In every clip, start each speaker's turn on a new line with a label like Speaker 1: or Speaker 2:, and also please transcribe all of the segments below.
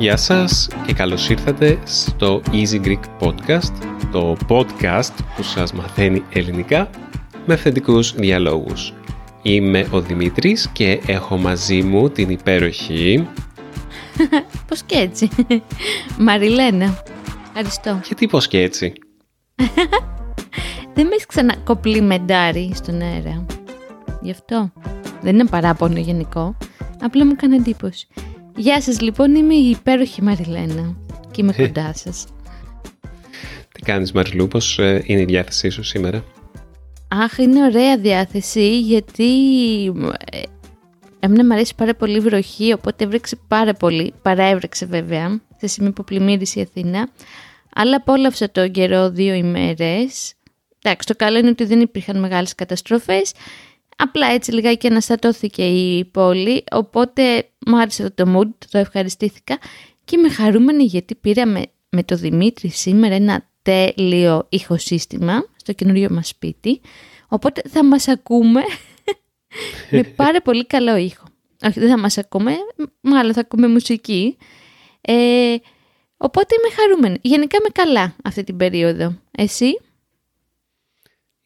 Speaker 1: Γεια σας και καλώς ήρθατε στο Easy Greek Podcast, το podcast που σας μαθαίνει ελληνικά με αυθεντικούς διαλόγους. Είμαι ο Δημήτρης και έχω μαζί μου την υπέροχη...
Speaker 2: πώς και έτσι. Μαριλένα. Ευχαριστώ.
Speaker 1: Γιατί πώς και έτσι;
Speaker 2: Δεν με έχεις ξανακοπλιμεντάρει στον αέρα. Γι' αυτό. Δεν είναι παράπονο γενικό. Απλά μου έκανε εντύπωση. Γεια σας λοιπόν, είμαι η υπέροχη Μαριλένα και είμαι κοντά σας.
Speaker 1: Τι κάνεις Μαριλού, πώς ε, είναι η διάθεσή σου σήμερα;
Speaker 2: Αχ, είναι ωραία διάθεση γιατί ε, εμένα μου αρέσει πάρα πολύ βροχή, οπότε έβρεξε πάρα πολύ, παραέβρεξε βέβαια, σε σημείο που πλημμύρισε η Αθήνα, αλλά απόλαυσα τον καιρό δύο ημέρες. Εντάξει, το καλό είναι ότι δεν υπήρχαν μεγάλες καταστροφές, απλά έτσι λιγάκι αναστατώθηκε η πόλη, οπότε μου άρεσε το mood, το ευχαριστήθηκα και είμαι χαρούμενη γιατί πήραμε με το Δημήτρη σήμερα ένα τέλειο ηχοσύστημα στο καινούριο μας σπίτι, οπότε θα μας ακούμε με πάρα πολύ καλό ήχο. Όχι, δεν θα μας ακούμε, μάλλον θα ακούμε μουσική. Ε, οπότε είμαι χαρούμενη. Γενικά είμαι καλά αυτή την περίοδο. Εσύ;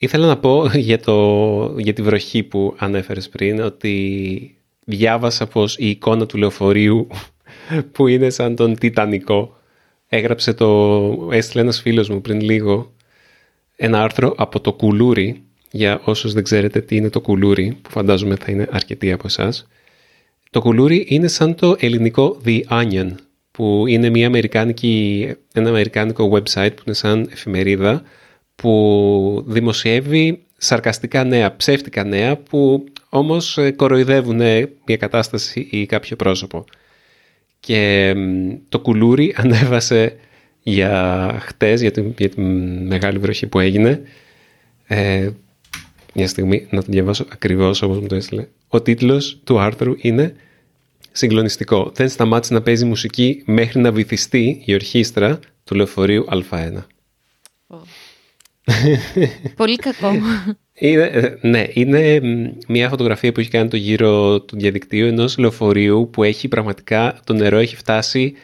Speaker 1: Ήθελα να πω για, το, για τη βροχή που ανέφερες πριν, ότι διάβασα πως η εικόνα του λεωφορείου που είναι σαν τον Τιτανικό έγραψε το, έστειλε ένας φίλος μου πριν λίγο ένα άρθρο από το κουλούρι για όσους δεν ξέρετε τι είναι το κουλούρι που φαντάζομαι θα είναι αρκετοί από εσάς. Το κουλούρι είναι σαν το ελληνικό The Onion που είναι μια αμερικάνικη, ένα αμερικάνικο website που είναι σαν εφημερίδα που δημοσιεύει σαρκαστικά νέα, ψεύτικα νέα που όμως ε, κοροϊδεύουν μια κατάσταση ή κάποιο πρόσωπο. Και το κουλούρι ανέβασε για χτες, για την, για μεγάλη βροχή που έγινε. Ε, μια στιγμή να το διαβάσω ακριβώς όπως μου το έστειλε. Ο τίτλος του άρθρου είναι συγκλονιστικό. Δεν σταμάτησε να παίζει μουσική μέχρι να βυθιστεί η ορχήστρα του λεωφορείου Α1.
Speaker 2: Πολύ κακό.
Speaker 1: Είναι, ε, ναι, είναι μια φωτογραφία που έχει κάνει το γύρο του διαδικτύου ενός λεωφορείου που έχει πραγματικά, το νερό έχει φτάσει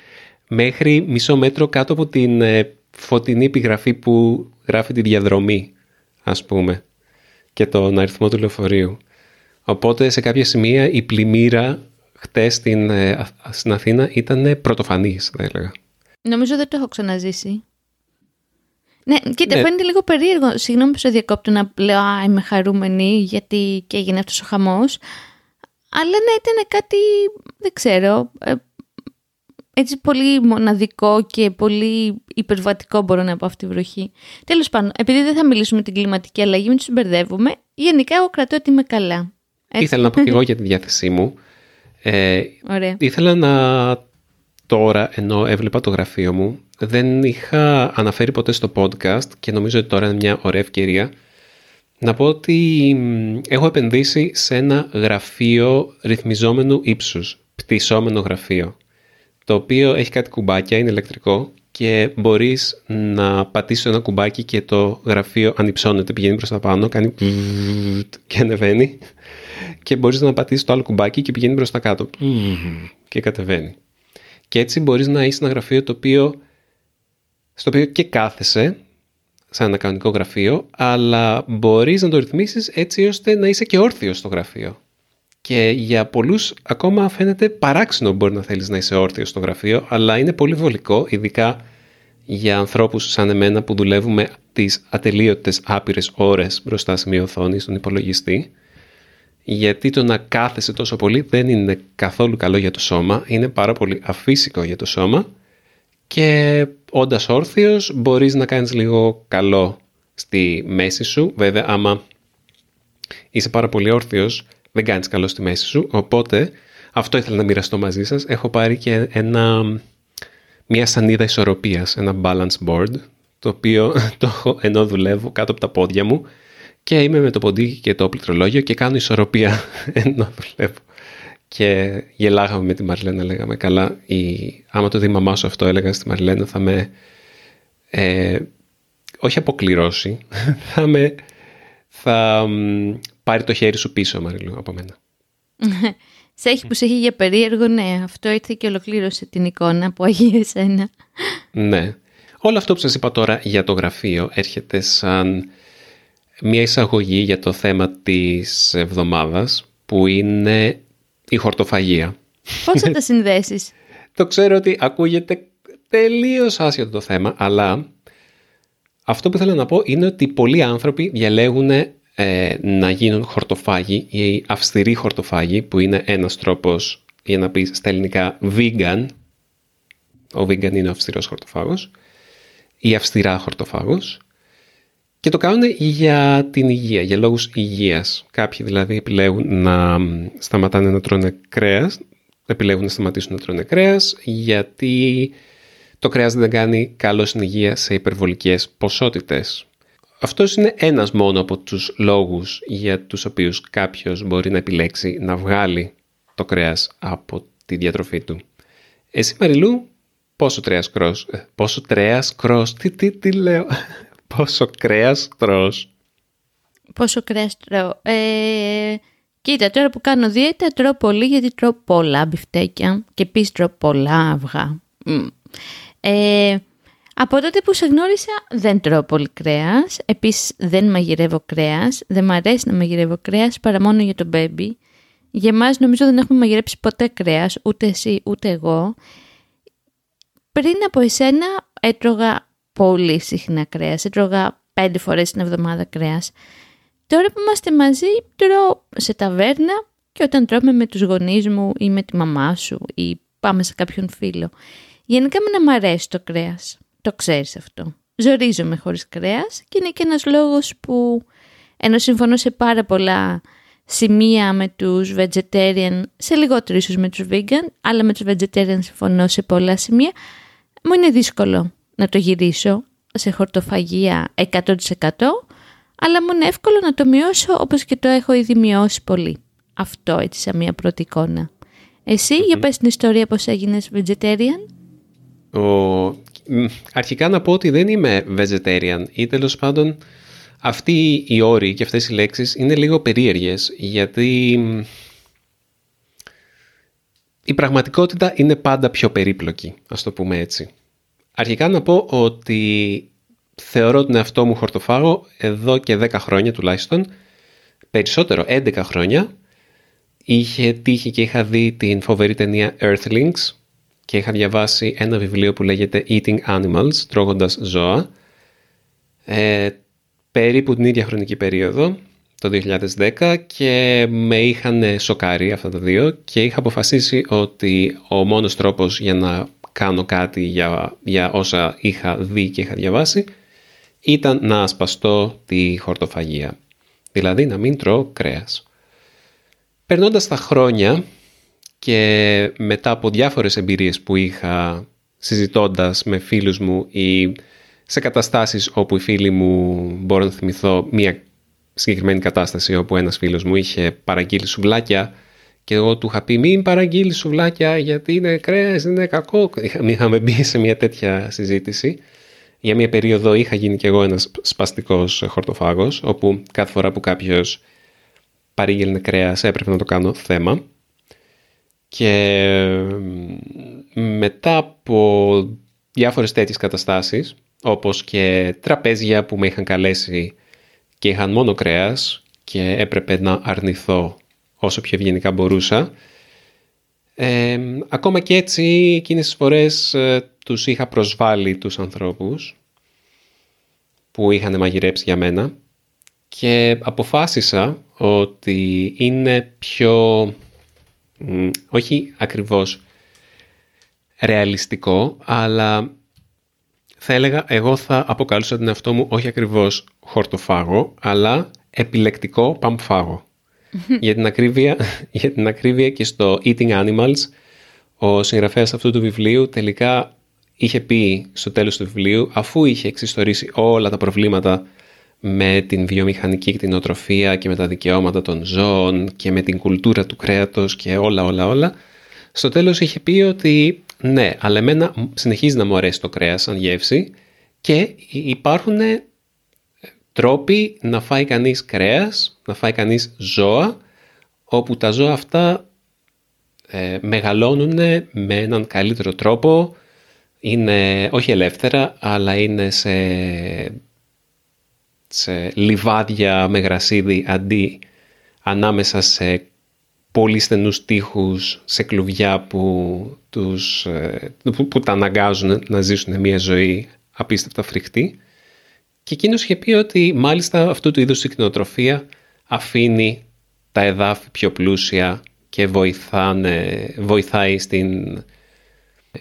Speaker 1: μέχρι μισό μέτρο κάτω από την ε, φωτεινή επιγραφή που γράφει τη διαδρομή, ας πούμε, και τον αριθμό του λεωφορείου. Οπότε σε κάποια σημεία η πλημμύρα χτες στην, ε, στην Αθήνα ήταν πρωτοφανής, θα έλεγα.
Speaker 2: Νομίζω δεν το έχω ξαναζήσει. Ναι, κοίτα, ναι. φαίνεται λίγο περίεργο. Συγγνώμη που σε διακόπτω να λέω Α, είμαι χαρούμενη γιατί και έγινε αυτός ο χαμός. Αλλά ναι, ήταν κάτι, δεν ξέρω, ε, έτσι πολύ μοναδικό και πολύ υπερβατικό μπορώ να πω αυτή τη βροχή. Τέλος πάντων, επειδή δεν θα μιλήσουμε την κλιματική αλλαγή, μην τους μπερδεύουμε, γενικά εγώ κρατώ ότι είμαι καλά.
Speaker 1: Έτσι. Ήθελα να πω και εγώ για τη διάθεσή μου.
Speaker 2: Ε, Ωραία.
Speaker 1: Ήθελα να τώρα, ενώ έβλεπα το γραφείο μου, δεν είχα αναφέρει ποτέ στο podcast και νομίζω ότι τώρα είναι μια ωραία ευκαιρία να πω ότι έχω επενδύσει σε ένα γραφείο ρυθμιζόμενου ύψους, πτυσσόμενο γραφείο, το οποίο έχει κάτι κουμπάκια, είναι ηλεκτρικό και μπορείς να πατήσεις ένα κουμπάκι και το γραφείο ανυψώνεται, πηγαίνει προς τα πάνω, κάνει και ανεβαίνει και μπορείς να πατήσεις το άλλο κουμπάκι και πηγαίνει προς τα κάτω και κατεβαίνει. Και έτσι μπορείς να είσαι ένα γραφείο το οποίο στο οποίο και κάθεσαι σαν ένα κανονικό γραφείο, αλλά μπορείς να το ρυθμίσεις έτσι ώστε να είσαι και όρθιος στο γραφείο. Και για πολλούς ακόμα φαίνεται παράξενο μπορεί να θέλεις να είσαι όρθιος στο γραφείο, αλλά είναι πολύ βολικό, ειδικά για ανθρώπους σαν εμένα που δουλεύουμε τις ατελείωτες άπειρες ώρες μπροστά σε μια οθόνη στον υπολογιστή, γιατί το να κάθεσαι τόσο πολύ δεν είναι καθόλου καλό για το σώμα, είναι πάρα πολύ αφύσικο για το σώμα και όντας όρθιος μπορείς να κάνεις λίγο καλό στη μέση σου. Βέβαια άμα είσαι πάρα πολύ όρθιος δεν κάνεις καλό στη μέση σου. Οπότε αυτό ήθελα να μοιραστώ μαζί σας. Έχω πάρει και ένα, μια σανίδα ισορροπίας, ένα balance board το οποίο το έχω ενώ δουλεύω κάτω από τα πόδια μου και είμαι με το ποντίκι και το πληκτρολόγιο και κάνω ισορροπία ενώ δουλεύω και γελάγαμε με τη Μαρλένα, λέγαμε καλά, η... άμα το δει μαμά σου αυτό έλεγα στη Μαρλένα θα με ε, όχι αποκληρώσει, θα με θα πάρει το χέρι σου πίσω Μαριλού από μένα.
Speaker 2: Σε έχει που σε έχει για περίεργο, ναι. Αυτό ήρθε και ολοκλήρωσε την εικόνα που έχει εσένα.
Speaker 1: Ναι. Όλο αυτό που σας είπα τώρα για το γραφείο έρχεται σαν μια εισαγωγή για το θέμα της εβδομάδας που είναι η χορτοφαγία.
Speaker 2: Πώς θα τα συνδέσεις;
Speaker 1: το ξέρω ότι ακούγεται τελείως άσχετο το θέμα, αλλά αυτό που θέλω να πω είναι ότι πολλοί άνθρωποι διαλέγουν ε, να γίνουν χορτοφάγοι ή αυστηροί χορτοφάγοι που είναι ένας τρόπος για να πεις στα ελληνικά vegan ο vegan είναι ο αυστηρός χορτοφάγος ή αυστηρά χορτοφάγος και το κάνουν για την υγεία, για λόγους υγείας. Κάποιοι δηλαδή επιλέγουν να σταματάνε να τρώνε κρέας, επιλέγουν να σταματήσουν να τρώνε κρέας γιατί το κρέας δεν κάνει καλό στην υγεία σε υπερβολικές ποσότητες. Αυτός είναι ένας μόνο από τους λόγους για τους οποίους κάποιος μπορεί να επιλέξει να βγάλει το κρέας από τη διατροφή του. Εσύ Μαριλού, πόσο τρέας κρός, ε, πόσο τρέας κρός, τι, τι, τι λέω, πόσο κρέας τρως.
Speaker 2: Πόσο κρέας τρώω. Ε, κοίτα, τώρα που κάνω δίαιτα τρώω πολύ γιατί τρώω πολλά μπιφτέκια και επίσης τρώω πολλά αυγά. Ε, από τότε που σε γνώρισα δεν τρώω πολύ κρέας, επίσης δεν μαγειρεύω κρέας, δεν μ' αρέσει να μαγειρεύω κρέας παρά μόνο για τον baby. Για εμάς νομίζω δεν έχουμε μαγειρέψει ποτέ κρέας, ούτε εσύ ούτε εγώ. Πριν από εσένα έτρωγα πολύ συχνά κρέας, έτρωγα πέντε φορές την εβδομάδα κρέας. Τώρα που είμαστε μαζί τρώω σε ταβέρνα και όταν τρώμε με τους γονείς μου ή με τη μαμά σου ή πάμε σε κάποιον φίλο. Γενικά με να μ' αρέσει το κρέας. Το ξέρεις αυτό. Ζορίζομαι χωρίς κρέας και είναι και ένας λόγος που ενώ συμφωνώ σε πάρα πολλά σημεία με τους vegetarian, σε λιγότερο ίσως με τους vegan, αλλά με τους vegetarian συμφωνώ σε πολλά σημεία, μου είναι δύσκολο να το γυρίσω σε χορτοφαγία 100% αλλά μου είναι εύκολο να το μειώσω όπως και το έχω ήδη μειώσει πολύ. Αυτό έτσι σαν μια πρώτη εικόνα. Εσύ για πες την ιστορία πώς έγινες vegetarian.
Speaker 1: Ο... Αρχικά να πω ότι δεν είμαι vegetarian ή τέλος πάντων αυτοί οι όροι και αυτές οι λέξεις είναι λίγο περίεργες γιατί η πραγματικότητα είναι πάντα πιο περίπλοκη, ας το πούμε έτσι. Αρχικά να πω ότι θεωρώ τον εαυτό μου χορτοφάγο εδώ και 10 χρόνια τουλάχιστον, περισσότερο 11 χρόνια. Είχε τύχει και είχα δει την φοβερή ταινία Earthlings και είχα διαβάσει ένα βιβλίο που λέγεται Eating Animals, τρώγοντας ζώα, ε, περίπου την ίδια χρονική περίοδο, το 2010 και με είχαν σοκάρει αυτά τα δύο και είχα αποφασίσει ότι ο μόνος τρόπος για να κάνω κάτι για, για όσα είχα δει και είχα διαβάσει ήταν να ασπαστώ τη χορτοφαγία, δηλαδή να μην τρώω κρέας. Περνώντας τα χρόνια και μετά από διάφορες εμπειρίες που είχα συζητώντας με φίλους μου ή σε καταστάσεις όπου οι φίλοι μου μπορώ να θυμηθώ μία συγκεκριμένη κατάσταση όπου ένας φίλος μου είχε παραγγείλει σουβλάκια και εγώ του είχα πει μην παραγγείλεις σουβλάκια γιατί είναι κρέας, είναι κακό. Είχαμε μπει σε μια τέτοια συζήτηση. Για μια περίοδο είχα γίνει και εγώ ένας σπαστικός χορτοφάγος όπου κάθε φορά που κάποιος παρήγγελνε κρέας έπρεπε να το κάνω θέμα. Και μετά από διάφορες τέτοιες καταστάσεις, όπως και τραπέζια που με είχαν καλέσει και είχαν μόνο κρέας και έπρεπε να αρνηθώ όσο πιο ευγενικά μπορούσα, ε, ακόμα και έτσι εκείνες τις φορές ε, τους είχα προσβάλει τους ανθρώπους που είχαν μαγειρέψει για μένα και αποφάσισα ότι είναι πιο όχι ακριβώς ρεαλιστικό, αλλά θα έλεγα εγώ θα αποκαλούσα την εαυτό μου όχι ακριβώς χορτοφάγο, αλλά επιλεκτικό παμφάγο. Για, την ακρίβεια, για την ακρίβεια και στο Eating Animals, ο συγγραφέας αυτού του βιβλίου τελικά είχε πει στο τέλος του βιβλίου, αφού είχε εξιστορήσει όλα τα προβλήματα με την βιομηχανική κτηνοτροφία και με τα δικαιώματα των ζώων και με την κουλτούρα του κρέατος και όλα όλα όλα στο τέλος είχε πει ότι ναι, αλλά εμένα συνεχίζει να μου αρέσει το κρέας σαν γεύση και υπάρχουν τρόποι να φάει κανείς κρέας, να φάει κανείς ζώα όπου τα ζώα αυτά ε, μεγαλώνουν με έναν καλύτερο τρόπο, είναι όχι ελεύθερα, αλλά είναι σε, σε λιβάδια με γρασίδι αντί ανάμεσα σε πολύ στενούς τείχους, σε κλουβιά που, τους, ε, που, που τα αναγκάζουν να ζήσουν μια ζωή απίστευτα φρικτή. Και εκείνος είχε πει ότι μάλιστα αυτού του είδους η κτηνοτροφία αφήνει τα εδάφη πιο πλούσια και βοηθάνε, βοηθάει στην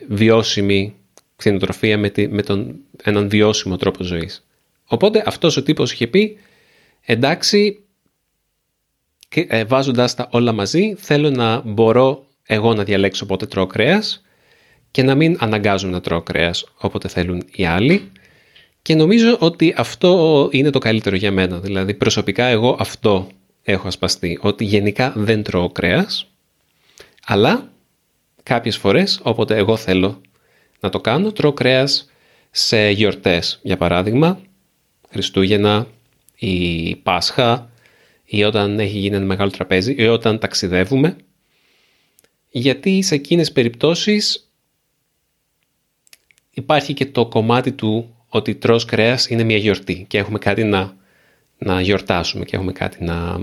Speaker 1: βιώσιμη κτηνοτροφία με, με τον, έναν βιώσιμο τρόπο ζωής. Οπότε αυτός ο τύπος είχε πει εντάξει ε, βάζοντας τα όλα μαζί θέλω να μπορώ εγώ να διαλέξω πότε τρώω κρέας και να μην αναγκάζουν να τρώω κρέας όποτε θέλουν οι άλλοι και νομίζω ότι αυτό είναι το καλύτερο για μένα. Δηλαδή προσωπικά εγώ αυτό έχω ασπαστεί, ότι γενικά δεν τρώω κρέας, αλλά κάποιες φορές όποτε εγώ θέλω να το κάνω, τρώω κρέας σε γιορτές, για παράδειγμα, Χριστούγεννα ή Πάσχα ή όταν έχει γίνει ένα μεγάλο τραπέζι ή όταν ταξιδεύουμε, γιατί σε εκείνες περιπτώσεις υπάρχει και το κομμάτι του ότι τρως κρέας είναι μια γιορτή και έχουμε κάτι να, να γιορτάσουμε και έχουμε κάτι να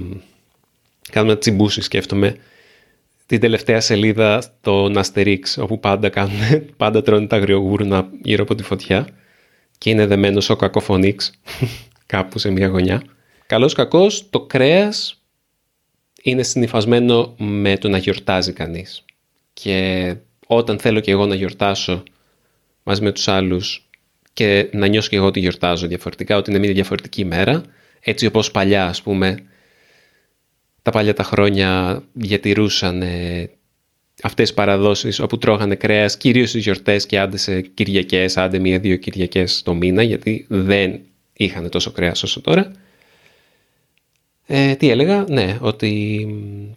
Speaker 1: κάνουμε τσιμπούσει σκέφτομαι την τελευταία σελίδα στο Asterix όπου πάντα, κάνουν, πάντα τρώνε τα αγριογούρνα γύρω από τη φωτιά και είναι δεμένος ο κακοφωνίξ κάπου σε μια γωνιά. Καλώς κακός το κρέας είναι συνειφασμένο με το να γιορτάζει κανείς και όταν θέλω και εγώ να γιορτάσω μαζί με τους άλλους και να νιώσω και εγώ ότι γιορτάζω διαφορετικά, ότι είναι μια διαφορετική ημέρα, έτσι όπως παλιά ας πούμε, τα παλιά τα χρόνια διατηρούσαν ε, αυτές τις παραδόσεις όπου τρώγανε κρέας κυρίως στις γιορτές και άντε σε Κυριακές, άντε μία-δύο Κυριακές το μήνα γιατί δεν είχαν τόσο κρέας όσο τώρα. Ε, τι έλεγα, ναι, ότι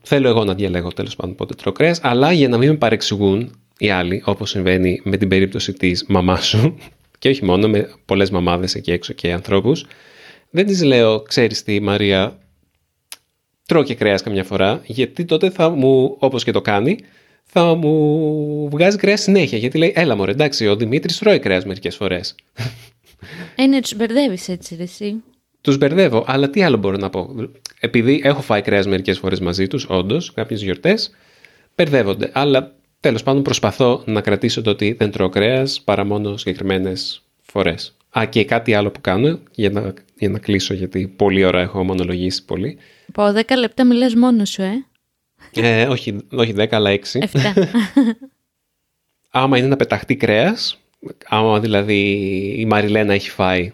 Speaker 1: θέλω εγώ να διαλέγω τέλος πάντων πότε τρώω κρέας, αλλά για να μην με παρεξηγούν οι άλλοι, όπως συμβαίνει με την περίπτωση της μαμάς σου, και όχι μόνο με πολλές μαμάδες εκεί έξω και ανθρώπους, δεν της λέω, ξέρεις τι Μαρία, τρώω και κρέας καμιά φορά, γιατί τότε θα μου, όπως και το κάνει, θα μου βγάζει κρέας συνέχεια, γιατί λέει, έλα μωρέ, εντάξει, ο Δημήτρης τρώει κρέας μερικές φορές.
Speaker 2: Ε, ναι, τους μπερδεύεις έτσι, ρε, εσύ.
Speaker 1: Τους μπερδεύω, αλλά τι άλλο μπορώ να πω. Επειδή έχω φάει κρέας μερικές φορές μαζί τους, όντως, κάποιες γιορτές, μπερδεύονται. Αλλά τέλος πάντων προσπαθώ να κρατήσω το ότι δεν τρώω κρέας παρά μόνο συγκεκριμένες φορές. Α, και κάτι άλλο που κάνω, για να, για να κλείσω, γιατί πολλή ώρα έχω μονολογήσει πολύ.
Speaker 2: Από 10 λεπτά μιλάς μόνος σου, ε;
Speaker 1: ε όχι, όχι 10, αλλά 6. 7. άμα είναι να πεταχτεί κρέας, άμα δηλαδή η Μαριλένα έχει φάει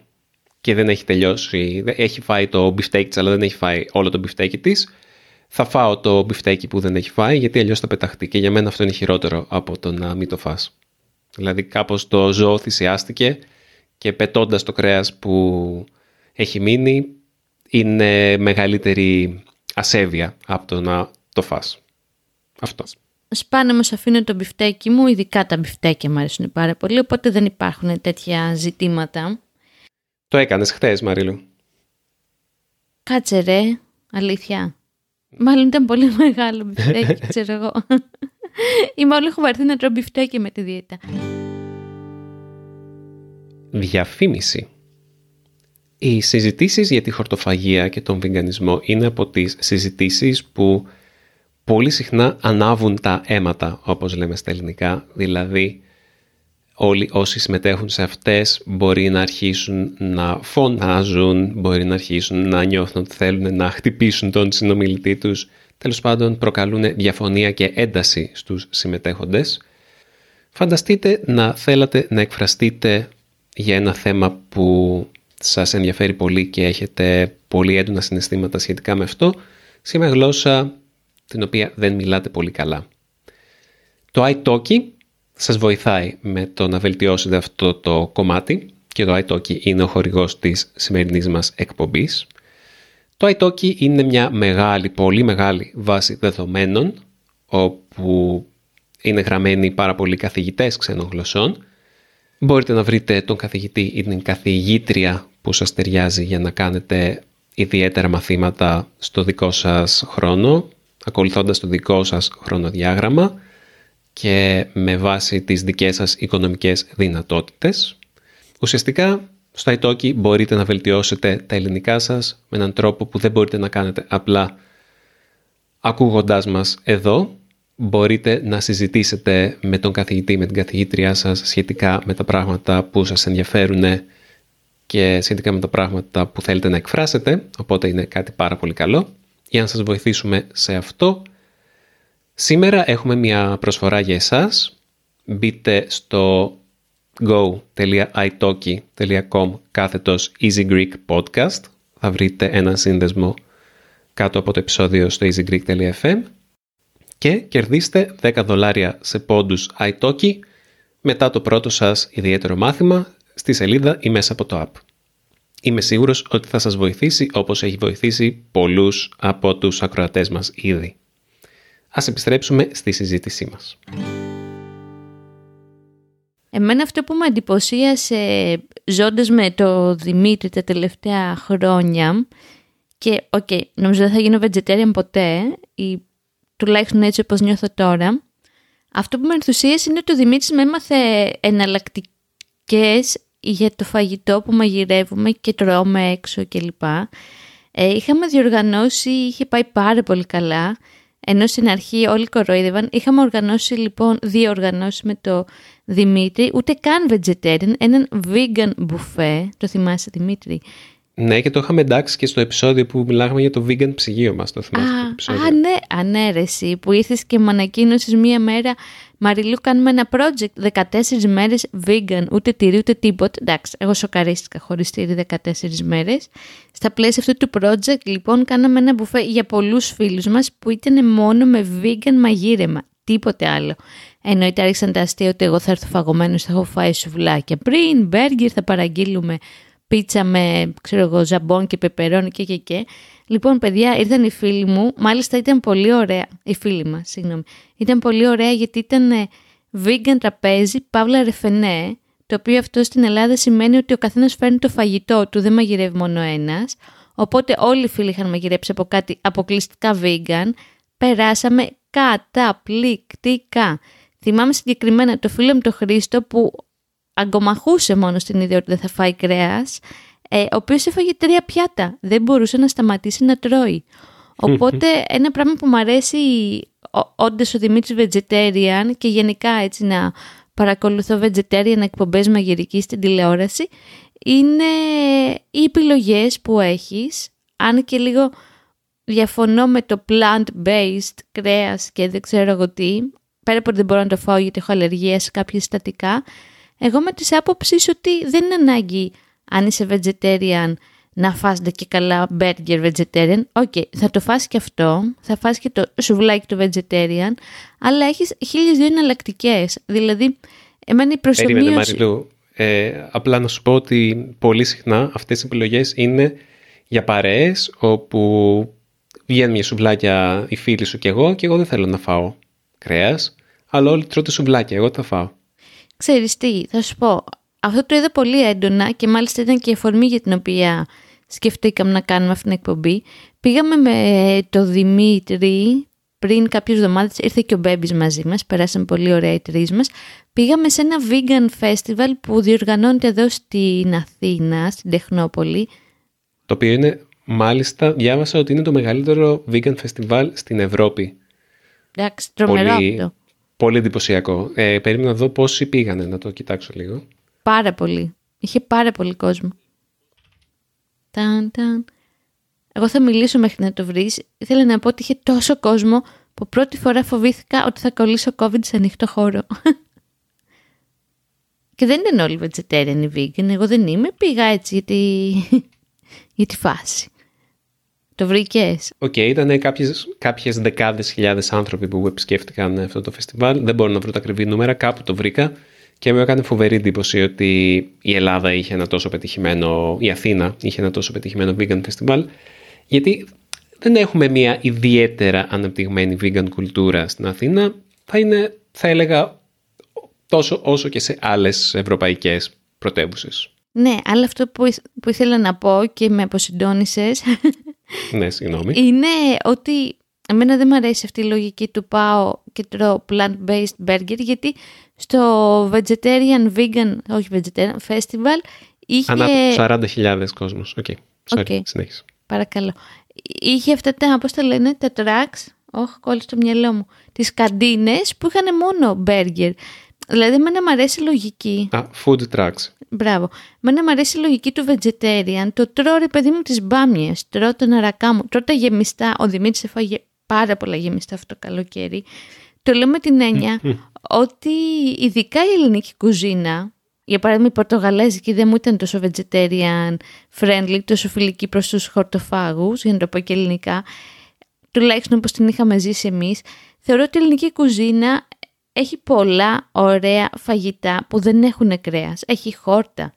Speaker 1: και δεν έχει τελειώσει, έχει φάει το μπιφτέκι της, αλλά δεν έχει φάει όλο το μπιφτέκι της, θα φάω το μπιφτέκι που δεν έχει φάει, γιατί αλλιώς θα πεταχτεί. Και για μένα αυτό είναι χειρότερο από το να μην το φας. Δηλαδή κάπως το ζώο θυσιάστηκε και πετώντας το κρέας που έχει μείνει, είναι μεγαλύτερη ασέβεια από το να το φας. Αυτός.
Speaker 2: Σπάνια όμως αφήνω το μπιφτέκι μου, ειδικά τα μπιφτέκια μου αρέσουν πάρα πολύ, οπότε δεν υπάρχουν τέτοια ζητήματα.
Speaker 1: Το έκανες χθες, Μαρίλου.
Speaker 2: Κάτσε ρε, αλήθεια. Μάλλον ήταν πολύ μεγάλο μπιφτέκι, ξέρω εγώ. Ή μάλλον έχω βαρεθεί να τρώω μπιφτέκι με τη δίαιτα.
Speaker 1: Διαφήμιση. Οι συζητήσεις για τη χορτοφαγία και τον βιγκανισμό είναι από τις συζητήσεις που πολύ συχνά ανάβουν τα αίματα, όπως λέμε στα ελληνικά, δηλαδή όλοι όσοι συμμετέχουν σε αυτές μπορεί να αρχίσουν να φωνάζουν, μπορεί να αρχίσουν να νιώθουν ότι θέλουν να χτυπήσουν τον συνομιλητή τους, τέλος πάντων προκαλούν διαφωνία και ένταση στους συμμετέχοντες. Φανταστείτε να θέλατε να εκφραστείτε για ένα θέμα που σας ενδιαφέρει πολύ και έχετε πολύ έντονα συναισθήματα σχετικά με αυτό, σε μια γλώσσα την οποία δεν μιλάτε πολύ καλά. Το iTalki σας βοηθάει με το να βελτιώσετε αυτό το κομμάτι και το iTalki είναι ο χορηγός της σημερινής μας εκπομπής. Το iTalki είναι μια μεγάλη, πολύ μεγάλη βάση δεδομένων όπου είναι γραμμένοι πάρα πολλοί καθηγητές ξένων γλωσσών. Μπορείτε να βρείτε τον καθηγητή ή την καθηγήτρια που σας ταιριάζει για να κάνετε ιδιαίτερα μαθήματα στο δικό σας χρόνο ακολουθώντας το δικό σας χρονοδιάγραμμα και με βάση τις δικές σας οικονομικές δυνατότητες. Ουσιαστικά, στο iTalki μπορείτε να βελτιώσετε τα ελληνικά σας με έναν τρόπο που δεν μπορείτε να κάνετε απλά ακούγοντάς μας εδώ. Μπορείτε να συζητήσετε με τον καθηγητή, με την καθηγήτριά σας σχετικά με τα πράγματα που σας ενδιαφέρουν και σχετικά με τα πράγματα που θέλετε να εκφράσετε, οπότε είναι κάτι πάρα πολύ καλό. Για να σας βοηθήσουμε σε αυτό, σήμερα έχουμε μια προσφορά για εσάς. Μπείτε στο go.italki.com κάθετος Easy Greek Podcast. Θα βρείτε ένα σύνδεσμο κάτω από το επεισόδιο στο easygreek.fm και κερδίστε 10 δολάρια σε πόντους iTalki μετά το πρώτο σας ιδιαίτερο μάθημα στη σελίδα ή μέσα από το app. Είμαι σίγουρος ότι θα σας βοηθήσει όπως έχει βοηθήσει πολλούς από τους ακροατές μας ήδη. Ας επιστρέψουμε στη συζήτησή μας.
Speaker 2: Εμένα αυτό που με εντυπωσίασε ζώντας με το Δημήτρη τα τελευταία χρόνια και OK, okay, νομίζω δεν θα γίνω vegetarian ποτέ ή τουλάχιστον έτσι όπως νιώθω τώρα αυτό που με ενθουσίασε είναι ότι ο Δημήτρης με έμαθε εναλλακτικές για το φαγητό που μαγειρεύουμε και τρώμε έξω κλπ. Ε, είχαμε διοργανώσει, είχε πάει πάρα πολύ καλά, ενώ στην αρχή όλοι κοροϊδεύαν. Είχαμε οργανώσει λοιπόν δύο οργανώσεις με το Δημήτρη, ούτε καν vegetarian, έναν vegan buffet, το θυμάσαι Δημήτρη,
Speaker 1: ναι, και το είχαμε εντάξει και στο επεισόδιο που μιλάγαμε για το vegan ψυγείο μας, το θυμάσαι
Speaker 2: α, το επεισόδιο. Α, ναι, ανέρεση, που ήρθες και μου ανακοίνωσες μία μέρα, Μαριλού κάνουμε ένα project 14 μέρες vegan, ούτε τυρί ούτε τίποτα. Εντάξει, εγώ σοκαρίστηκα χωρίς τυρί 14 μέρες. Στα πλαίσια αυτού του project, λοιπόν, κάναμε ένα μπουφέ για πολλούς φίλους μας που ήταν μόνο με vegan μαγείρεμα, τίποτε άλλο. Εννοείται άρχισαν τα αστεία ότι εγώ θα έρθω φαγωμένος, θα έχω φάει σουβλάκια πριν, μπέργκερ, θα παραγγείλουμε πίτσα με ξέρω εγώ, ζαμπόν και πεπερώνι και και και. Λοιπόν, παιδιά, ήρθαν οι φίλοι μου, μάλιστα ήταν πολύ ωραία, οι φίλοι μας, συγγνώμη. Ήταν πολύ ωραία γιατί ήταν ε, vegan τραπέζι, παύλα ρεφενέ, το οποίο αυτό στην Ελλάδα σημαίνει ότι ο καθένας φέρνει το φαγητό του, δεν μαγειρεύει μόνο ένας. Οπότε όλοι οι φίλοι είχαν μαγειρέψει από κάτι αποκλειστικά vegan. Περάσαμε καταπληκτικά. Θυμάμαι συγκεκριμένα το φίλο μου το Χρήστο που αγκομαχούσε μόνο στην ιδέα ότι δεν θα φάει κρέας, ε, ο οποίος έφαγε τρία πιάτα. Δεν μπορούσε να σταματήσει να τρώει. Οπότε ένα πράγμα που μου αρέσει όντως ο Δημήτρης vegetarian και γενικά έτσι να παρακολουθώ vegetarian εκπομπές μαγειρικής στην τηλεόραση είναι οι επιλογές που έχεις αν και λίγο διαφωνώ με το plant-based κρέας και δεν ξέρω εγώ τι πέρα από ότι δεν μπορώ να το φάω γιατί έχω αλλεργία σε κάποια συστατικά εγώ με τις απόψεις ότι δεν είναι ανάγκη αν είσαι vegetarian να φας και καλά burger vegetarian. OK, okay, θα το φας και αυτό, θα φας και το σουβλάκι του vegetarian, αλλά έχεις χίλιες δύο εναλλακτικές. Δηλαδή, εμένα η προσωπική...
Speaker 1: Περίμενε Μαριλού, ε, απλά να σου πω ότι πολύ συχνά αυτές οι επιλογές είναι για παρέες όπου βγαίνουν για σουβλάκια οι φίλοι σου και εγώ και εγώ δεν θέλω να φάω κρέας, αλλά όλοι τρώτε σουβλάκια, εγώ θα φάω.
Speaker 2: Ξέρεις τι, θα σου πω, αυτό το είδα πολύ έντονα και μάλιστα ήταν και η αφορμή για την οποία σκεφτήκαμε να κάνουμε αυτήν την εκπομπή. Πήγαμε με το Δημήτρη πριν κάποιες εβδομάδες, ήρθε και ο Μπέμπης μαζί μας, περάσαμε πολύ ωραία οι τρεις μας. Πήγαμε σε ένα vegan festival που διοργανώνεται εδώ στην Αθήνα, στην Τεχνόπολη.
Speaker 1: Το οποίο είναι, μάλιστα, διάβασα ότι είναι το μεγαλύτερο vegan festival στην Ευρώπη.
Speaker 2: Εντάξει, τρομερό πολύ... αυτό.
Speaker 1: Πολύ εντυπωσιακό. Ε, περίμενα να δω πόσοι πήγανε, να το κοιτάξω λίγο.
Speaker 2: Πάρα πολύ. Είχε πάρα πολύ κόσμο. Ταν, ταν. Εγώ θα μιλήσω μέχρι να το βρεις. Ήθελα να πω ότι είχε τόσο κόσμο που πρώτη φορά φοβήθηκα ότι θα κολλήσω COVID σε ανοιχτό χώρο. Και δεν ήταν όλοι vegetarian ή vegan. Εγώ δεν είμαι. Πήγα έτσι γιατί... για τη φάση. Το βρήκες.
Speaker 1: OK, okay, ήταν κάποιες, κάποιες δεκάδες χιλιάδες άνθρωποι που επισκέφτηκαν αυτό το φεστιβάλ. Δεν μπορώ να βρω τα ακριβή νούμερα, κάπου το βρήκα. Και μου έκανε φοβερή εντύπωση ότι η Ελλάδα είχε ένα τόσο πετυχημένο, η Αθήνα είχε ένα τόσο πετυχημένο vegan festival, γιατί δεν έχουμε μια ιδιαίτερα αναπτυγμένη vegan κουλτούρα στην Αθήνα. Θα είναι, θα έλεγα, τόσο όσο και σε άλλες ευρωπαϊκές πρωτεύουσες.
Speaker 2: Ναι, αλλά αυτό που, που ήθελα να πω και με αποσυντόνισες
Speaker 1: ναι, συγγνώμη.
Speaker 2: είναι ότι Εμένα δεν μου αρέσει αυτή η λογική του πάω και τρώω plant-based burger γιατί στο vegetarian vegan, όχι vegetarian festival είχε...
Speaker 1: Ανά 40.000 κόσμος. OK, okay. sorry, okay. συνέχισε.
Speaker 2: Παρακαλώ. Είχε αυτά τα, πώς τα λένε, τα trucks, όχι κόλλησε στο μυαλό μου, τις καντίνες που είχαν μόνο burger. Δηλαδή, εμένα μου αρέσει η λογική.
Speaker 1: Α, food trucks.
Speaker 2: Μπράβο. Μένα μου αρέσει η λογική του vegetarian. Το τρώω ρε παιδί μου τις μπάμιες, τρώω τον αρακά μου, τρώω τα γεμιστά. Ο Δημήτρης έφαγε πάρα πολλά γεμιστά αυτό το καλοκαίρι. Το λέω με την έννοια ότι ειδικά η ελληνική κουζίνα, για παράδειγμα η πορτογαλέζικη δεν μου ήταν τόσο vegetarian friendly, τόσο φιλική προς τους χορτοφάγους, για να το πω και ελληνικά, τουλάχιστον όπως την είχαμε ζήσει εμείς, θεωρώ ότι η ελληνική κουζίνα έχει πολλά ωραία φαγητά που δεν έχουν κρέας. Έχει χόρτα,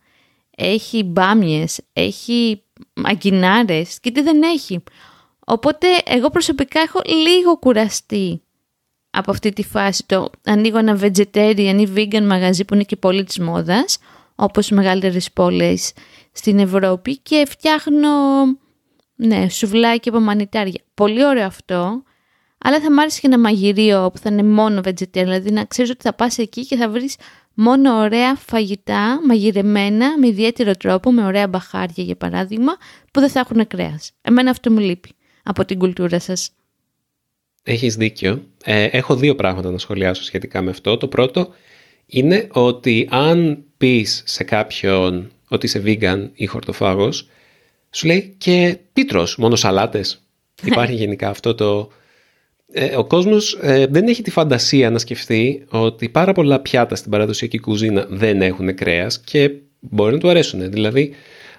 Speaker 2: έχει μπάμιες, έχει αγκινάρες και τι δεν έχει. Οπότε εγώ προσωπικά έχω λίγο κουραστεί από αυτή τη φάση το ανοίγω ένα vegetarian ή vegan μαγαζί που είναι και πολύ της μόδας όπως οι μεγαλύτερες πόλεις στην Ευρώπη και φτιάχνω ναι, σουβλάκι από μανιτάρια. Πολύ ωραίο αυτό, αλλά θα μ' άρεσε και ένα μαγειρίο που θα είναι μόνο vegetarian, δηλαδή να ξέρεις ότι θα πας εκεί και θα βρεις μόνο ωραία φαγητά, μαγειρεμένα, με ιδιαίτερο τρόπο, με ωραία μπαχάρια για παράδειγμα, που δεν θα έχουν κρέας. Εμένα αυτό μου λείπει από την κουλτούρα σας.
Speaker 1: Έχεις δίκιο. Ε, έχω δύο πράγματα να σχολιάσω σχετικά με αυτό. Το πρώτο είναι ότι αν πεις σε κάποιον ότι είσαι vegan ή χορτοφάγος, σου λέει και πίτρος, μόνο σαλάτες. Υπάρχει γενικά αυτό το... Ε, ο κόσμος ε, δεν έχει τη φαντασία να σκεφτεί ότι πάρα πολλά πιάτα στην παραδοσιακή κουζίνα δεν έχουν κρέας και μπορεί να του αρέσουν. Δηλαδή,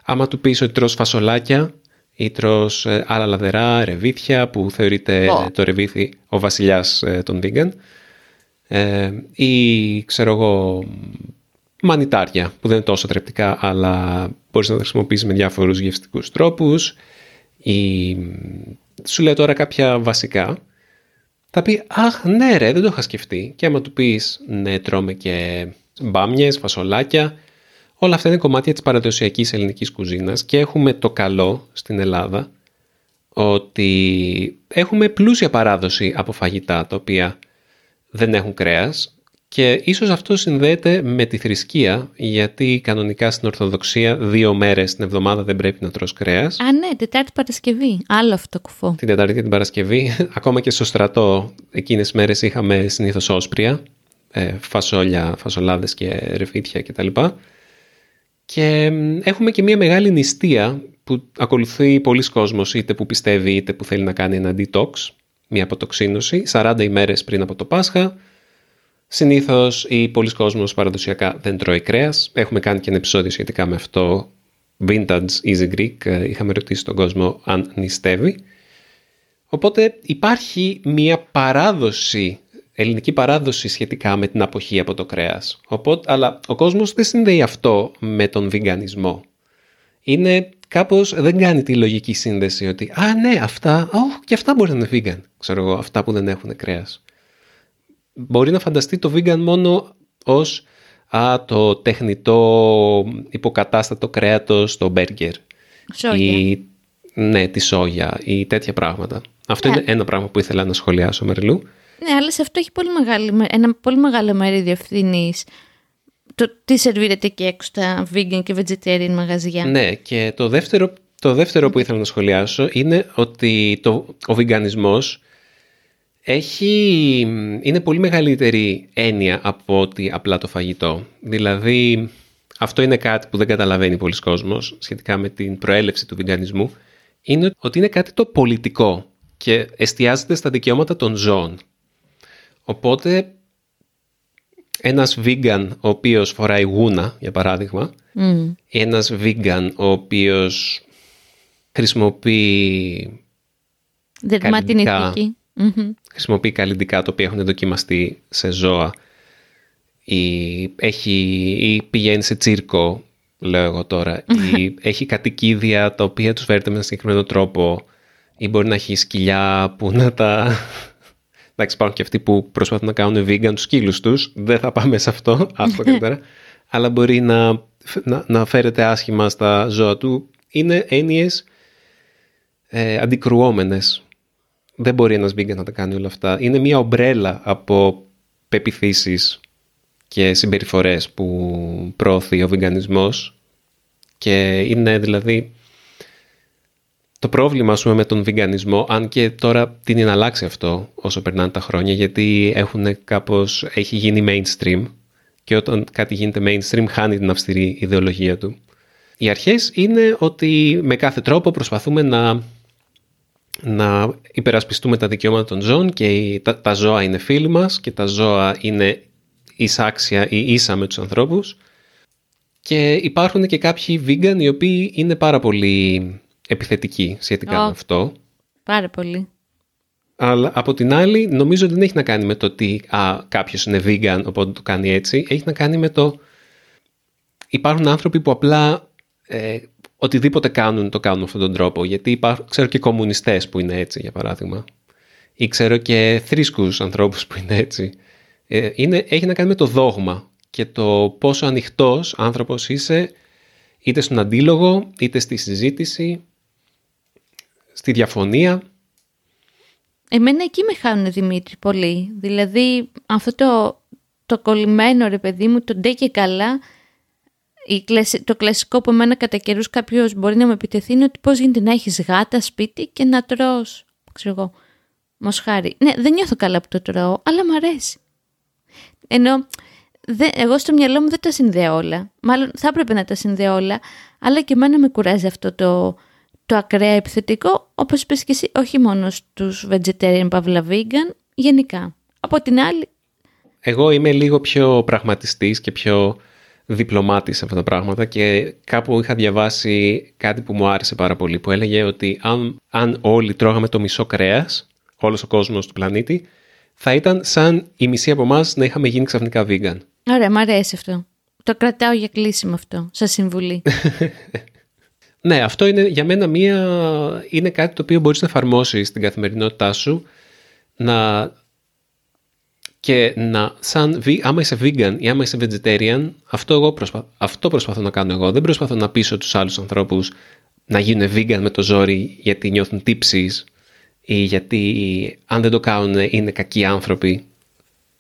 Speaker 1: άμα του πεις ότι τρως φασολάκια ή τρως ε, άλλα λαδερά, ρεβίθια που θεωρείται το ρεβίθι ο βασιλιάς ε, των vegan ε, ή ξέρω εγώ μανιτάρια που δεν είναι τόσο τρεπτικά αλλά μπορείς να τα χρησιμοποιήσεις με διάφορους γευστικούς τρόπους ή σου λέω τώρα κάποια βασικά θα πει αχ ναι ρε δεν το είχα σκεφτεί και άμα του πεις ναι τρώμε και μπάμιες, φασολάκια Όλα αυτά είναι κομμάτια της παραδοσιακής ελληνικής κουζίνας και έχουμε το καλό στην Ελλάδα ότι έχουμε πλούσια παράδοση από φαγητά τα οποία δεν έχουν κρέας και ίσως αυτό συνδέεται με τη θρησκεία γιατί κανονικά στην Ορθοδοξία δύο μέρες την εβδομάδα δεν πρέπει να τρως κρέας.
Speaker 2: Α ναι, Τετάρτη Παρασκευή, άλλο αυτό κουφό.
Speaker 1: Την Τετάρτη και την Παρασκευή, ακόμα και στο στρατό εκείνες μέρες είχαμε συνήθως όσπρια, ε, φασόλια, φασολάδες και ρεφίτια κτλ. Και έχουμε και μια μεγάλη νηστεία που ακολουθεί πολλοί κόσμος είτε που πιστεύει είτε που θέλει να κάνει ένα detox, μια αποτοξίνωση, 40 ημέρες πριν από το Πάσχα. Συνήθως οι πολλοί κόσμος παραδοσιακά δεν τρώει κρέας. Έχουμε κάνει και ένα επεισόδιο σχετικά με αυτό. Vintage Easy Greek. Είχαμε ρωτήσει τον κόσμο αν νηστεύει. Οπότε υπάρχει μια παράδοση ελληνική παράδοση σχετικά με την αποχή από το κρέας. Οπότε, αλλά ο κόσμος δεν συνδέει αυτό με τον βιγκανισμό. Είναι κάπως, δεν κάνει τη λογική σύνδεση ότι «Α, ναι, αυτά, oh, και αυτά μπορεί να είναι vegan», ξέρω εγώ, αυτά που δεν έχουν κρέας. Μπορεί να φανταστεί το vegan μόνο ως α, το τεχνητό υποκατάστατο κρέατος στο μπέργκερ. Ή, ναι, τη σόγια ή τέτοια πράγματα. Αυτό ναι. είναι ένα πράγμα που ήθελα να σχολιάσω, Μερλού.
Speaker 2: Ναι, αλλά σε αυτό έχει πολύ μεγάλη, ένα πολύ μεγάλο μέρη ευθύνης το τι σερβίρεται και έξω τα vegan και vegetarian μαγαζιά.
Speaker 1: Ναι, και το δεύτερο, το δεύτερο που ήθελα να σχολιάσω είναι ότι το, ο βιγκανισμός έχει, είναι πολύ μεγαλύτερη έννοια από ότι απλά το φαγητό. Δηλαδή, αυτό είναι κάτι που δεν καταλαβαίνει πολλοί κόσμος σχετικά με την προέλευση του βιγκανισμού, είναι ότι είναι κάτι το πολιτικό και εστιάζεται στα δικαιώματα των ζώων. Οπότε ένας vegan ο οποίος φοράει γούνα, για παράδειγμα, mm. ή ένας vegan ο οποίος χρησιμοποιεί καλλιντικά, χρησιμοποιεί καλλιντικά τα οποία έχουν δοκιμαστεί σε ζώα ή, έχει, ή πηγαίνει σε τσίρκο, λέω εγώ τώρα, ή έχει κατοικίδια τα οποία τους φέρεται με έναν συγκεκριμένο τρόπο ή μπορεί να έχει σκυλιά που να τα Εντάξει, υπάρχουν και αυτοί που προσπαθούν να κάνουν vegan τους σκύλους τους. Δεν θα πάμε σε αυτό, άστο καλύτερα. αλλά μπορεί να, να, να φέρεται άσχημα στα ζώα του. Είναι έννοιες ε, αντικρουόμενες. Δεν μπορεί ένας vegan να τα κάνει όλα αυτά. Είναι μια ομπρέλα από πεπιθήσεις και συμπεριφορές που προωθεί ο βιγκανισμός και είναι δηλαδή το πρόβλημα ας πούμε, με τον βιγκανισμό, αν και τώρα την να αλλάξει αυτό όσο περνάνε τα χρόνια, γιατί έχουν κάπως, έχει γίνει mainstream και όταν κάτι γίνεται mainstream χάνει την αυστηρή ιδεολογία του. Οι αρχές είναι ότι με κάθε τρόπο προσπαθούμε να, να υπερασπιστούμε τα δικαιώματα των ζώων και τα, τα ζώα είναι φίλοι μας και τα ζώα είναι εισάξια ή ίσα με τους ανθρώπους και υπάρχουν και κάποιοι vegan οι οποίοι είναι πάρα πολύ επιθετικοί σχετικά με αυτό.
Speaker 2: Πάρα πολύ.
Speaker 1: Αλλά από την άλλη νομίζω ότι δεν έχει να κάνει με το ότι α, κάποιος είναι vegan οπότε το κάνει έτσι. Έχει να κάνει με το υπάρχουν άνθρωποι που απλά ε, οτιδήποτε κάνουν το κάνουν με αυτόν τον τρόπο. Γιατί υπάρχουν, ξέρω και κομμουνιστές που είναι έτσι για παράδειγμα. Ή ξέρω και θρήσκους ανθρώπους που είναι έτσι. Ε, είναι, έχει να κάνει με το δόγμα και το πόσο ανοιχτός άνθρωπος είσαι είτε στον αντίλογο, είτε στη συζήτηση, στη διαφωνία.
Speaker 2: Εμένα εκεί με χάνουν Δημήτρη πολύ. Δηλαδή αυτό το, το κολλημένο ρε παιδί μου, το ντε και καλά, το κλασικό που εμένα κατά καιρούς κάποιος μπορεί να με επιτεθεί είναι ότι πώς γίνεται να έχεις γάτα σπίτι και να τρως, ξέρω εγώ, μοσχάρι. Ναι, δεν νιώθω καλά που το τρώω, αλλά μου αρέσει. Ενώ εγώ στο μυαλό μου δεν τα συνδέω όλα. Μάλλον θα έπρεπε να τα συνδέω όλα, αλλά και εμένα με κουράζει αυτό το, το ακραία επιθετικό, όπως είπες και εσύ, όχι μόνο στους vegetarian παύλα vegan, γενικά. Από την άλλη...
Speaker 1: Εγώ είμαι λίγο πιο πραγματιστής και πιο διπλωμάτης σε αυτά τα πράγματα και κάπου είχα διαβάσει κάτι που μου άρεσε πάρα πολύ που έλεγε ότι αν, αν όλοι τρώγαμε το μισό κρέας, όλος ο κόσμος του πλανήτη, θα ήταν σαν η μισή από εμάς να είχαμε γίνει ξαφνικά vegan.
Speaker 2: Ωραία, μου αρέσει αυτό. Το κρατάω για κλείσιμο αυτό, σαν συμβουλή.
Speaker 1: ναι, αυτό είναι για μένα μία, είναι κάτι το οποίο μπορείς να εφαρμόσεις στην καθημερινότητά σου να, και να, σαν, άμα είσαι vegan ή άμα είσαι vegetarian, αυτό, εγώ προσπα, αυτό προσπαθώ να κάνω εγώ. Δεν προσπαθώ να πείσω τους άλλους ανθρώπους να γίνουν vegan με το ζόρι γιατί νιώθουν τύψεις ή γιατί αν δεν το κάνουν είναι κακοί άνθρωποι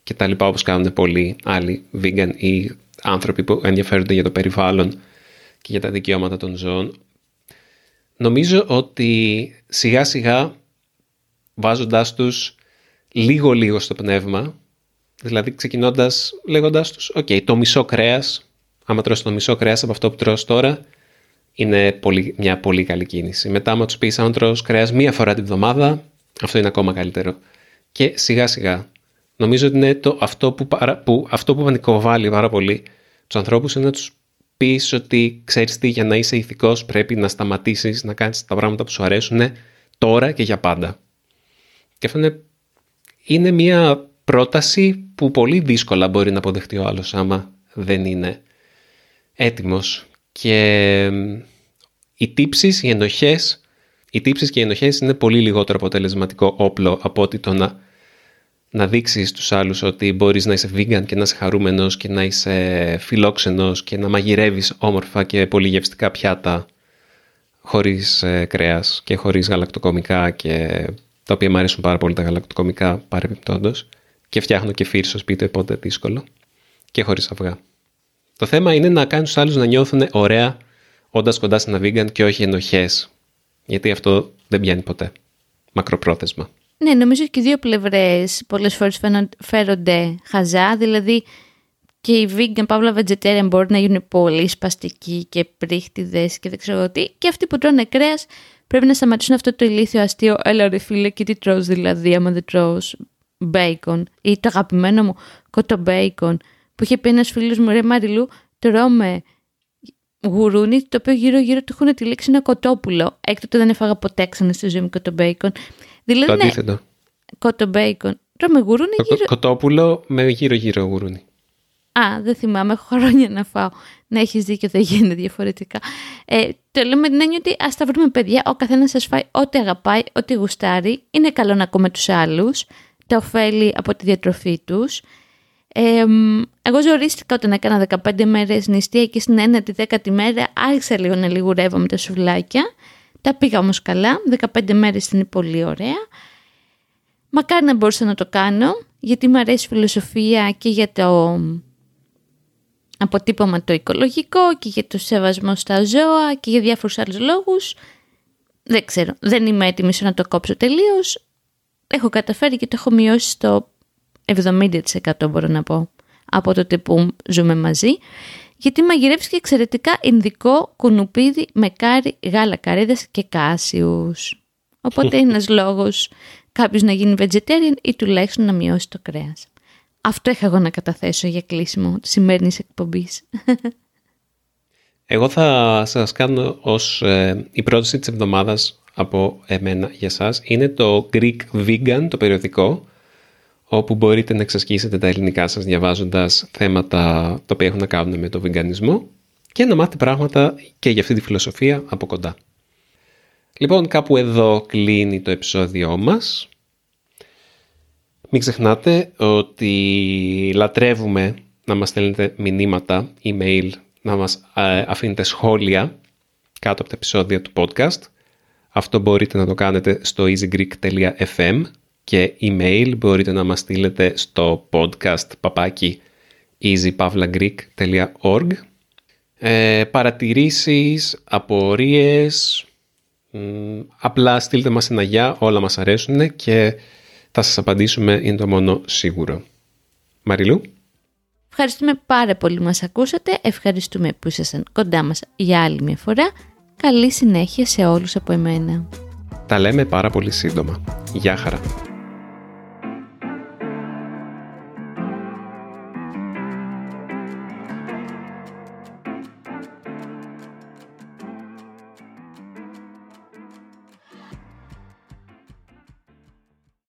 Speaker 1: και τα λοιπά όπως κάνουν πολλοί άλλοι vegan ή άνθρωποι που ενδιαφέρονται για το περιβάλλον και για τα δικαιώματα των ζώων. Νομίζω ότι σιγά σιγά βάζοντάς τους λίγο λίγο στο πνεύμα, δηλαδή ξεκινώντας λέγοντάς τους «ΟΚ, το μισό κρέας, άμα τρως το μισό κρέας από αυτό που τρως τώρα, είναι πολύ, μια πολύ καλή κίνηση. Μετά, άμα τους πεις αν τρως κρέας μία φορά την εβδομάδα, αυτό είναι ακόμα καλύτερο. Και σιγά σιγά Νομίζω ότι είναι το, αυτό, που, που, αυτό που πανικοβάλλει πάρα πολύ τους ανθρώπους είναι να τους πεις ότι ξέρεις τι, για να είσαι ηθικός πρέπει να σταματήσεις να κάνεις τα πράγματα που σου αρέσουν τώρα και για πάντα. Και αυτό είναι, είναι μια πρόταση που πολύ δύσκολα μπορεί να αποδεχτεί ο άλλος άμα δεν είναι έτοιμος. Και οι τύψεις, οι ενοχές, οι τύψεις και οι ενοχές είναι πολύ λιγότερο αποτελεσματικό όπλο από ότι το να να δείξεις στους άλλους ότι μπορείς να είσαι vegan και να είσαι χαρούμενος και να είσαι φιλόξενος και να μαγειρεύεις όμορφα και πολύ γευστικά πιάτα χωρίς ε, κρέας και χωρίς γαλακτοκομικά και τα οποία μου αρέσουν πάρα πολύ τα γαλακτοκομικά παρεμπιπτόντως και φτιάχνω και φύρι στο σπίτι οπότε δύσκολο. Και χωρίς αυγά. Το θέμα είναι να κάνεις τους άλλους να νιώθουν ωραία όντας κοντά σε ένα vegan και όχι ενοχές. Γιατί αυτό δεν πιάνει ποτέ. Μακροπρόθεσμα.
Speaker 2: Ναι, νομίζω και οι δύο πλευρές πολλές φορές φέρονται χαζά, δηλαδή και οι vegan, παύλα vegetarian μπορεί να γίνουν πολύ σπαστικοί και πρίχτιδες και δεν ξέρω τι. Και αυτοί που τρώνε κρέας πρέπει να σταματήσουν αυτό το ηλίθιο αστείο έλα ρε φίλε και τι τρως δηλαδή άμα δεν τρως bacon ή το αγαπημένο μου κότο bacon που είχε πει ένας φίλος μου ρε Μαριλού τρώμε γουρούνι το οποίο γύρω γύρω του έχουν τη λέξη ένα κοτόπουλο έκτοτε δεν έφαγα ποτέ ξανά στη ζωή μου κότο bacon
Speaker 1: Δηλαδή, το ναι, αντίθετο.
Speaker 2: Κότο μπέικον. Τρώμε γουρούνι
Speaker 1: το γύρω... Κοτόπουλο με γύρω-γύρω γουρούνι.
Speaker 2: Α, δεν θυμάμαι, έχω χρόνια να φάω. Να έχεις δίκιο, δεν γίνεται διαφορετικά. Ε, το λέω με την έννοια ότι ας τα βρούμε παιδιά, ο καθένας σας φάει ό,τι αγαπάει, ό,τι γουστάρει. Είναι καλό να ακούμε τους άλλους, τα ωφέλη από τη διατροφή τους. Ε, εγώ ζορίστηκα όταν έκανα 15 μέρες νηστεία και στην ένατη δέκατη μέρα άρχισα λίγο να λιγουρεύω με τα σουβλάκια. Τα πήγα όμως καλά, 15 μέρες είναι πολύ ωραία. Μακάρι να μπορούσα να το κάνω, γιατί μου αρέσει η φιλοσοφία και για το αποτύπωμα το οικολογικό και για το σεβασμό στα ζώα και για διάφορους άλλους λόγους. Δεν ξέρω, δεν είμαι έτοιμη να το κόψω τελείως. Έχω καταφέρει και το έχω μειώσει στο 70% μπορώ να πω από τότε που ζούμε μαζί. Γιατί μαγειρεύει και εξαιρετικά ινδικό κουνουπίδι με κάρι, γάλα καρύδας και κάσιους. Οπότε είναι ένας λόγος κάποιος να γίνει vegetarian ή τουλάχιστον να μειώσει το κρέας. Αυτό είχα εγώ να καταθέσω για κλείσιμο της σημερινής εκπομπής.
Speaker 1: Εγώ θα σας κάνω ως ε, η πρόταση της εβδομάδας από εμένα για σας. Είναι το Greek Vegan, το περιοδικό, όπου μπορείτε να εξασκήσετε τα ελληνικά σας διαβάζοντας θέματα τα οποία έχουν να κάνουν με το βιγκανισμό και να μάθετε πράγματα και για αυτή τη φιλοσοφία από κοντά. Λοιπόν, κάπου εδώ κλείνει το επεισόδιό μας. Μην ξεχνάτε ότι λατρεύουμε να μας στέλνετε μηνύματα, email, να μας ε, αφήνετε σχόλια κάτω από τα επεισόδια του podcast. Αυτό μπορείτε να το κάνετε στο easygreek.fm και email μπορείτε να μας στείλετε στο podcast παπάκι easypavlagreek.org ε, Παρατηρήσεις, απορίες, απλά στείλτε μας ένα γεια, όλα μας αρέσουν και θα σας απαντήσουμε, είναι το μόνο σίγουρο. Μαριλού.
Speaker 2: Ευχαριστούμε πάρα πολύ που μας ακούσατε, ευχαριστούμε που ήσασταν κοντά μας για άλλη μια φορά. Καλή συνέχεια σε όλους από εμένα.
Speaker 1: Τα λέμε πάρα πολύ σύντομα. Γεια χαρά.